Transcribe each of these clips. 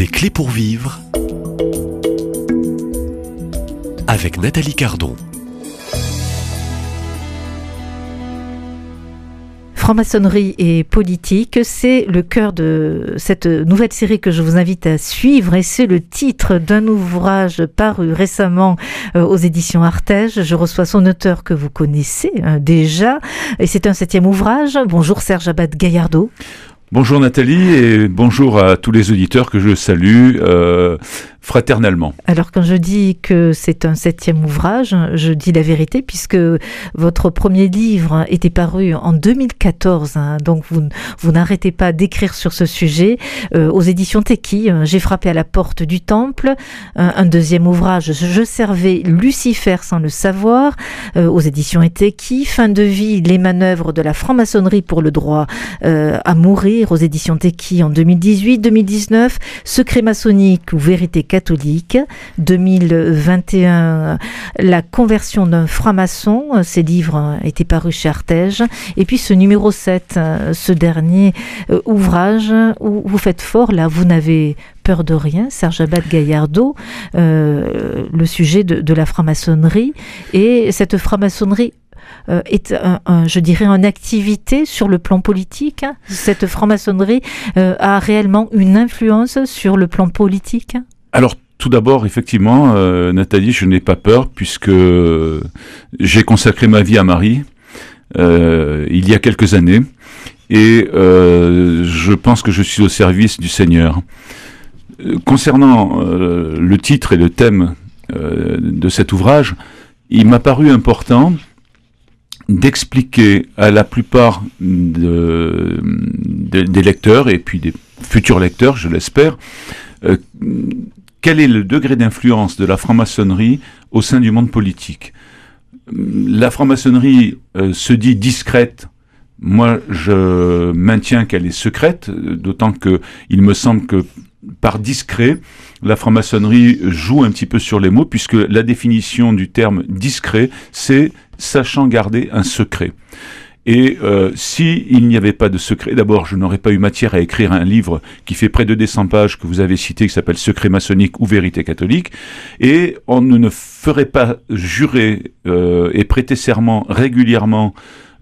Des clés pour vivre avec Nathalie Cardon. Franc-maçonnerie et politique, c'est le cœur de cette nouvelle série que je vous invite à suivre et c'est le titre d'un ouvrage paru récemment euh, aux éditions Artege. Je reçois son auteur que vous connaissez euh, déjà et c'est un septième ouvrage. Bonjour Serge Abad Gaillardeau. Bonjour Nathalie et bonjour à tous les auditeurs que je salue euh, fraternellement. Alors quand je dis que c'est un septième ouvrage, je dis la vérité puisque votre premier livre était paru en 2014, hein, donc vous, vous n'arrêtez pas d'écrire sur ce sujet euh, aux éditions Teki. Euh, j'ai frappé à la porte du temple, un, deuxième ouvrage, Je servais Lucifer sans le savoir, aux éditions Teki. Fin de vie, les manœuvres de la franc-maçonnerie pour le droit à mourir aux éditions Teki en 2018-2019, Secret maçonnique ou vérité catholique, 2021, La conversion d'un franc-maçon, ces livres étaient parus chez Artege, et puis ce numéro 7, ce dernier euh, ouvrage où vous faites fort, là vous n'avez peur de rien, Serge Abad Gaillardeau, euh, le sujet de, de la franc-maçonnerie, et cette franc-maçonnerie euh, est, je dirais, en activité sur le plan politique Cette franc-maçonnerie euh, a réellement une influence sur le plan politique? Alors, tout d'abord, effectivement, euh, Nathalie, je n'ai pas peur puisque j'ai consacré ma vie à Marie il y a quelques années et je pense que je suis au service du Seigneur. Concernant le titre et le thème de cet ouvrage, il m'a paru important d'expliquer à la plupart des lecteurs et puis des futurs lecteurs, je l'espère, euh, quel est le degré d'influence de la franc-maçonnerie au sein du monde politique. La franc-maçonnerie euh, se dit discrète. Moi, je maintiens qu'elle est secrète, d'autant que il me semble que par discret, la franc-maçonnerie joue un petit peu sur les mots, puisque la définition du terme discret, c'est sachant garder un secret. Et euh, si il n'y avait pas de secret, d'abord, je n'aurais pas eu matière à écrire un livre qui fait près de 200 pages que vous avez cité, qui s'appelle Secret maçonnique ou vérité catholique, et on ne ferait pas jurer euh, et prêter serment régulièrement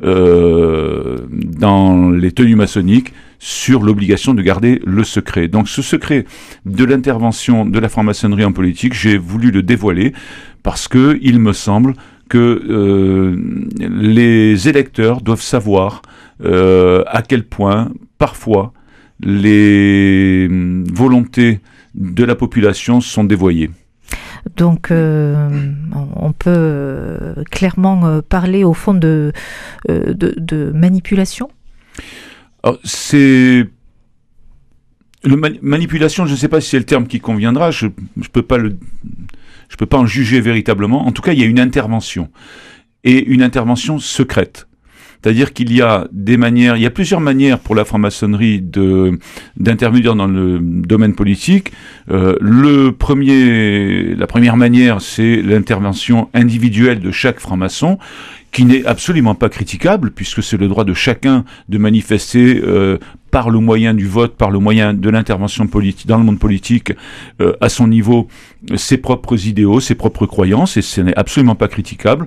euh, dans les tenues maçonniques sur l'obligation de garder le secret. Donc ce secret de l'intervention de la franc-maçonnerie en politique, j'ai voulu le dévoiler parce que il me semble que euh, les électeurs doivent savoir euh, à quel point parfois les volontés de la population sont dévoyées. Donc, euh, on peut clairement parler au fond de, de, manipulation? C'est le manipulation. Je ne sais pas si c'est le terme qui conviendra. Je ne peux pas le, je peux pas en juger véritablement. En tout cas, il y a une intervention et une intervention secrète. C'est-à-dire qu'il y a des manières, il y a plusieurs manières pour la franc-maçonnerie de d'intervenir dans le domaine politique. Euh, le premier, la première manière, c'est l'intervention individuelle de chaque franc-maçon qui n'est absolument pas critiquable, puisque c'est le droit de chacun de manifester euh, par le moyen du vote, par le moyen de l'intervention politique dans le monde politique, euh, à son niveau, ses propres idéaux, ses propres croyances, et ce n'est absolument pas critiquable.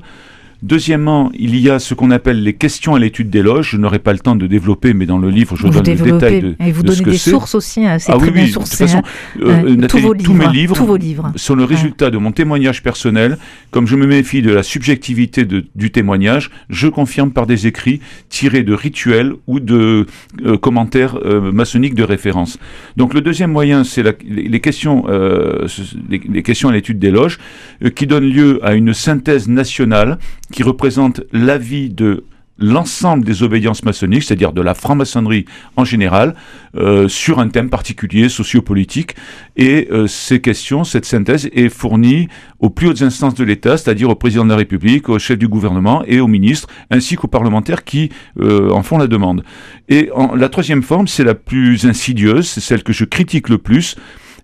Deuxièmement, il y a ce qu'on appelle les questions à l'étude des loges. Je n'aurai pas le temps de développer, mais dans le livre, je donne le détail de, et vous donnez des sources aussi, hein, c'est ah, très oui, bien oui, sourcé. De toute façon, hein. euh, Nathalie, tous, mes livres, tous vos livres sont le résultat de mon témoignage personnel. Comme je me méfie de la subjectivité de, du témoignage, je confirme par des écrits tirés de rituels ou de euh, commentaires euh, maçonniques de référence. Donc le deuxième moyen, c'est les, questions, euh, les, les, questions à l'étude des loges, euh, qui donnent lieu à une synthèse nationale qui représente l'avis de l'ensemble des obédiences maçonniques, c'est-à-dire de la franc-maçonnerie en général, euh, sur un thème particulier sociopolitique. Et euh, ces questions, cette synthèse est fournie aux plus hautes instances de l'État, c'est-à-dire au président de la République, au chef du gouvernement et aux ministres, ainsi qu'aux parlementaires qui euh, en font la demande. Et en, la troisième forme, c'est la plus insidieuse, c'est celle que je critique le plus,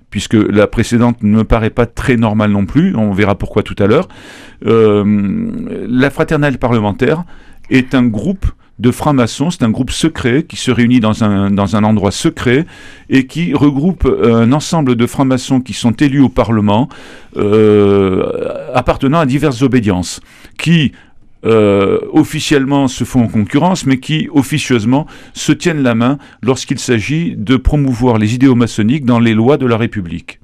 puisque la précédente ne me paraît pas très normale non plus, on verra pourquoi tout à l'heure. Euh, la fraternelle parlementaire est un groupe de francs-maçons. C'est un groupe secret qui se réunit dans un, endroit secret et qui regroupe un ensemble de francs-maçons qui sont élus au Parlement, euh, appartenant à diverses obédiences, qui euh, officiellement se font en concurrence, mais qui officieusement se tiennent la main lorsqu'il s'agit de promouvoir les idéaux maçonniques dans les lois de la République.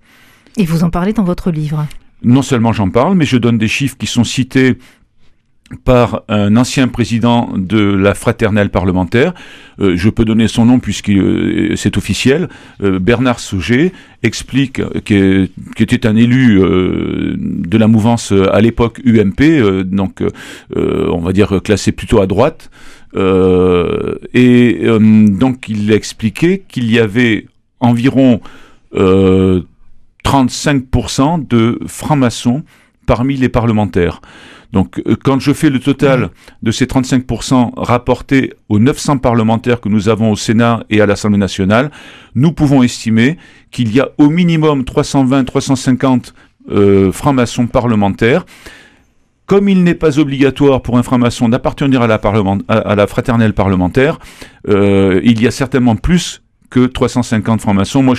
Et vous en parlez dans votre livre? Non seulement j'en parle, mais je donne des chiffres qui sont cités par un ancien président de la fraternelle parlementaire, euh, je peux donner son nom puisque euh, c'est officiel, euh, Bernard Sauger explique qu'il était un élu de la mouvance à l'époque UMP, donc on va dire classé plutôt à droite, et donc il a expliqué qu'il y avait environ 35% de francs-maçons parmi les parlementaires. Donc euh, quand je fais le total de ces 35% rapportés aux 900 parlementaires que nous avons au Sénat et à l'Assemblée nationale, nous pouvons estimer qu'il y a au minimum 320-350 euh, francs-maçons parlementaires. Comme il n'est pas obligatoire pour un franc-maçon d'appartenir à la, à, la fraternelle parlementaire, euh, il y a certainement plus que 350 francs-maçons. Moi,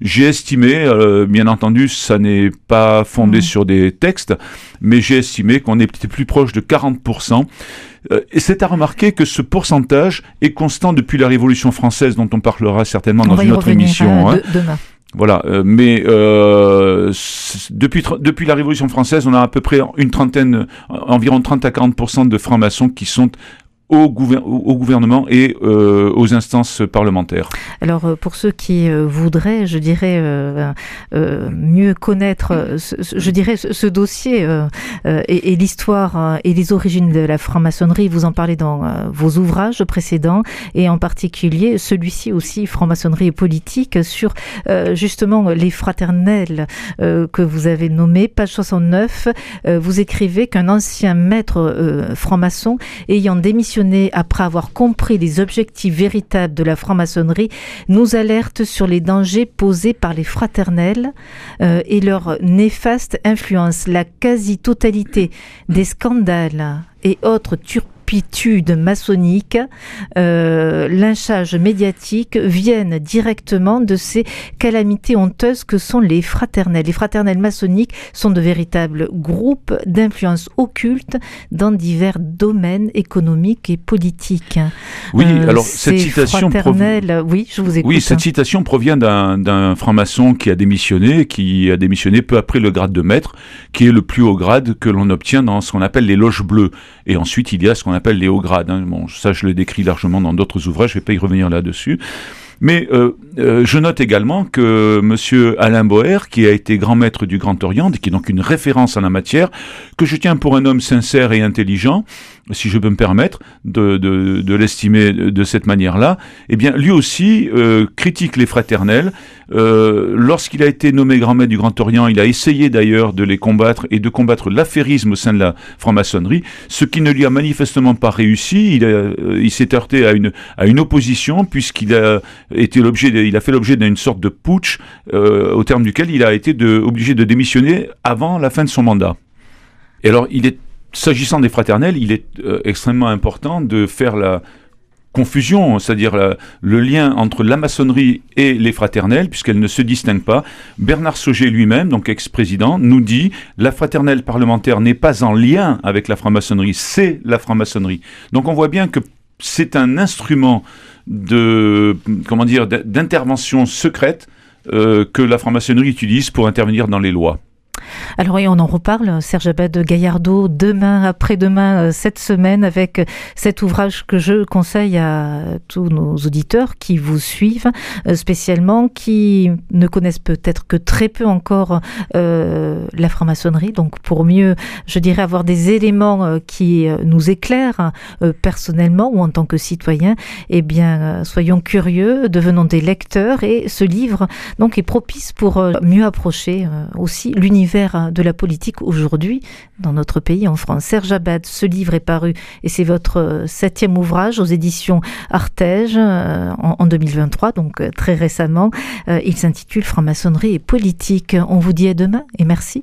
j'ai estimé, euh, bien entendu, ça n'est pas fondé mmh. sur des textes, mais j'ai estimé qu'on était plus proche de 40%. Euh, et c'est à remarquer que ce pourcentage est constant depuis la Révolution française, dont on parlera certainement dans une autre émission. Euh, hein. demain. Voilà, mais euh, depuis depuis la Révolution française, on a à peu près une trentaine, environ 30 à 40 de francs-maçons qui sont au, gouvernement et euh, aux instances parlementaires. Alors euh, pour ceux qui euh, voudraient, je dirais, mieux connaître, je dirais, ce, dossier et, l'histoire et les origines de la franc-maçonnerie, vous en parlez dans vos ouvrages précédents et en particulier celui-ci aussi, franc-maçonnerie et politique, sur justement les fraternelles que vous avez nommées. Page 69, vous écrivez qu'un ancien maître franc-maçon ayant démissionné après avoir compris les objectifs véritables de la franc-maçonnerie, nous alerte sur les dangers posés par les fraternelles euh, et leur néfaste influence. La quasi-totalité des scandales et autres turpitudes maçonnique, euh, lynchage médiatique viennent directement de ces calamités honteuses que sont les fraternelles. Les fraternelles maçonniques sont de véritables groupes d'influence occulte dans divers domaines économiques et politiques. Oui, euh, alors cette citation oui, je vous écoute. Oui, cette citation provient d'un franc-maçon qui a démissionné, qui a démissionné peu après le grade de maître, qui est le plus haut grade que l'on obtient dans ce qu'on appelle les loges bleues. Et ensuite, il y a ce qu'on appelle les hauts grades. Hein. Ça, je le décris largement dans d'autres ouvrages, je ne vais pas y revenir là-dessus. Mais euh, euh, je note également que M. Alain Boer, qui a été grand maître du Grand Orient, et qui est donc une référence en la matière, que je tiens pour un homme sincère et intelligent, si je peux me permettre de, l'estimer de cette manière-là, eh bien, lui aussi euh, critique les fraternels. Euh, Lorsqu'il a été nommé grand maître du Grand Orient, il a essayé d'ailleurs de les combattre et de combattre l'affairisme au sein de la franc-maçonnerie, ce qui ne lui a manifestement pas réussi. Il, euh, s'est heurté à une, opposition puisqu'il a été l'objet, il a fait l'objet d'une sorte de putsch au terme duquel il a été obligé de démissionner avant la fin de son mandat. Et alors, il est S'agissant des fraternelles, il est euh, extrêmement important de faire la confusion, c'est-à-dire le lien entre la maçonnerie et les fraternelles, puisqu'elles ne se distinguent pas. Bernard Sauger lui-même, donc ex-président, nous dit la fraternelle parlementaire n'est pas en lien avec la franc-maçonnerie, c'est la franc-maçonnerie. Donc on voit bien que c'est un instrument d'intervention secrète euh, que la franc-maçonnerie utilise pour intervenir dans les lois. Alors oui, on en reparle, Serge Abad Gaillardeau, demain, après-demain, euh, cette semaine, avec cet ouvrage que je conseille à tous nos auditeurs qui vous suivent, euh, spécialement, qui ne connaissent peut-être que très peu encore euh, la franc-maçonnerie. Donc pour mieux, je dirais, avoir des éléments qui nous éclairent personnellement ou en tant que citoyen, eh bien, soyons curieux, devenons des lecteurs et ce livre donc est propice pour mieux approcher aussi l'univers de la politique aujourd'hui dans notre pays, en France. Serge Abad, ce livre est paru et c'est votre euh, septième ouvrage aux éditions Artege euh, en 2023, donc euh, très récemment. Il s'intitule Franc-maçonnerie et politique. On vous dit à demain et merci.